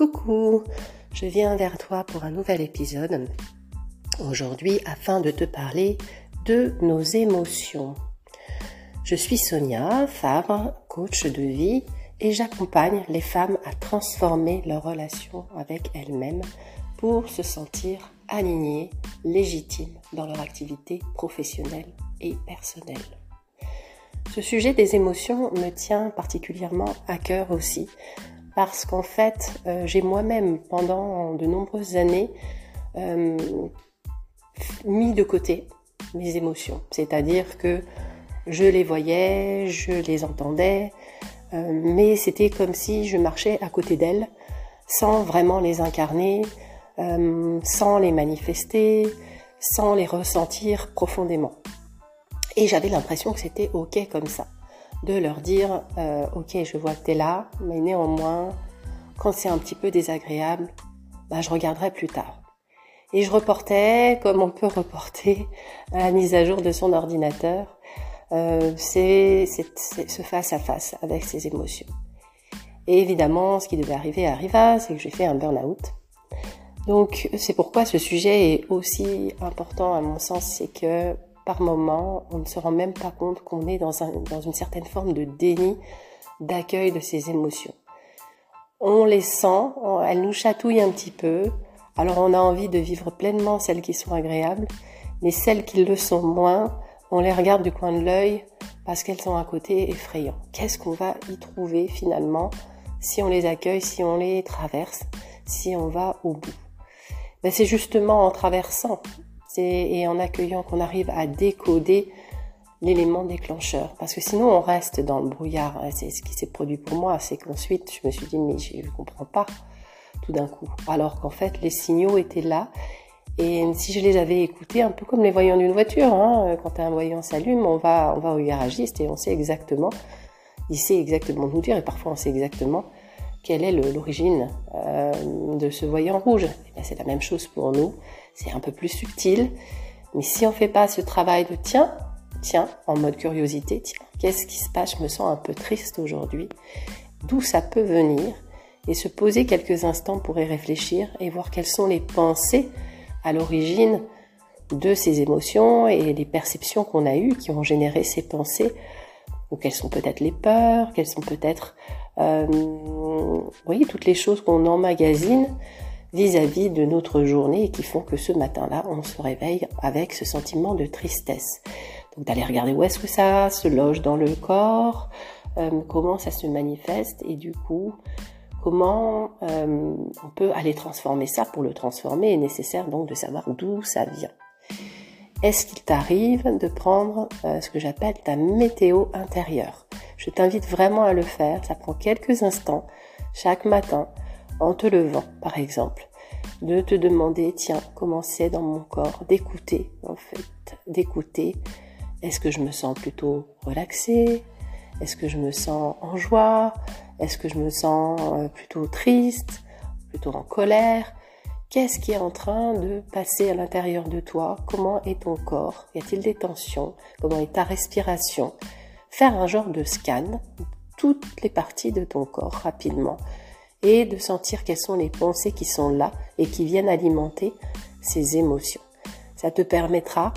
Coucou, je viens vers toi pour un nouvel épisode aujourd'hui afin de te parler de nos émotions. Je suis Sonia Favre, coach de vie et j'accompagne les femmes à transformer leur relation avec elles-mêmes pour se sentir alignées, légitimes dans leur activité professionnelle et personnelle. Ce sujet des émotions me tient particulièrement à cœur aussi parce qu'en fait, euh, j'ai moi-même, pendant de nombreuses années, euh, mis de côté mes émotions. C'est-à-dire que je les voyais, je les entendais, euh, mais c'était comme si je marchais à côté d'elles, sans vraiment les incarner, sans les manifester, sans les ressentir profondément. Et j'avais l'impression que c'était OK comme ça de leur dire euh, ok je vois que tu es là mais néanmoins quand c'est un petit peu désagréable bah, je regarderai plus tard. Et je reportais comme on peut reporter la mise à jour de son ordinateur euh, c'est ce face à face avec ses émotions. Et évidemment ce qui devait arriver arriva c'est que j'ai fait un burn-out. Donc c'est pourquoi ce sujet est aussi important à mon sens c'est que moment, on ne se rend même pas compte qu'on est dans, dans une certaine forme de déni d'accueil de ces émotions. On les sent, elles nous chatouillent un petit peu, alors on a envie de vivre pleinement celles qui sont agréables, mais celles qui le sont moins, on les regarde du coin de l'œil parce qu'elles sont à côté effrayant. Qu'est-ce qu'on va y trouver finalement si on les accueille, si on les traverse, si on va au bout? Ben, C'est justement en traversant et en accueillant qu'on arrive à décoder l'élément déclencheur. Parce que sinon, on reste dans le brouillard. C'est ce qui s'est produit pour moi. C'est qu'ensuite, je me suis dit, mais je ne comprends pas tout d'un coup. Alors qu'en fait, les signaux étaient là. Et si je les avais écoutés, un peu comme les voyants d'une voiture, hein, quand un voyant s'allume, on va, on va au garagiste et on sait exactement, il sait exactement nous dire, et parfois on sait exactement quelle est l'origine euh, de ce voyant rouge. Eh c'est la même chose pour nous c'est un peu plus subtil. Mais si on fait pas ce travail de tiens, tiens, en mode curiosité, tiens, qu'est-ce qui se passe? Je me sens un peu triste aujourd'hui. D'où ça peut venir? Et se poser quelques instants pour y réfléchir et voir quelles sont les pensées à l'origine de ces émotions et les perceptions qu'on a eues qui ont généré ces pensées, ou quelles sont peut-être les peurs, quelles sont peut-être, euh, voyez, toutes les choses qu'on emmagasine vis-à-vis de notre journée et qui font que ce matin-là, on se réveille avec ce sentiment de tristesse. Donc d'aller regarder où est-ce que ça se loge dans le corps, euh, comment ça se manifeste et du coup, comment euh, on peut aller transformer ça. Pour le transformer, il est nécessaire donc de savoir d'où ça vient. Est-ce qu'il t'arrive de prendre euh, ce que j'appelle ta météo intérieure? Je t'invite vraiment à le faire, ça prend quelques instants chaque matin en te levant, par exemple, de te demander, tiens, comment c'est dans mon corps, d'écouter, en fait, d'écouter. Est-ce que je me sens plutôt relaxée? Est-ce que je me sens en joie? Est-ce que je me sens euh, plutôt triste Plutôt en colère? Qu'est-ce qui est en train de passer à l'intérieur de toi? Comment est ton corps? Y a-t-il des tensions? Comment est ta respiration? Faire un genre de scan, toutes les parties de ton corps rapidement et de sentir quelles sont les pensées qui sont là et qui viennent alimenter ces émotions. Ça te permettra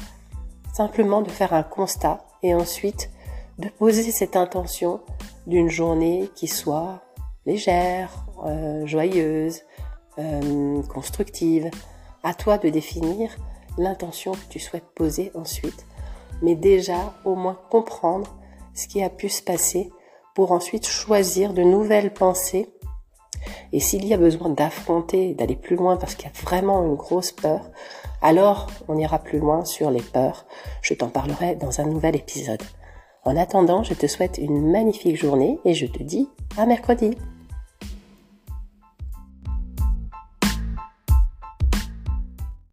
simplement de faire un constat et ensuite de poser cette intention d'une journée qui soit légère, euh, joyeuse, euh, constructive. À toi de définir l'intention que tu souhaites poser ensuite, mais déjà au moins comprendre ce qui a pu se passer pour ensuite choisir de nouvelles pensées et s'il y a besoin d'affronter, d'aller plus loin parce qu'il y a vraiment une grosse peur, alors on ira plus loin sur les peurs. Je t'en parlerai dans un nouvel épisode. En attendant, je te souhaite une magnifique journée et je te dis à mercredi.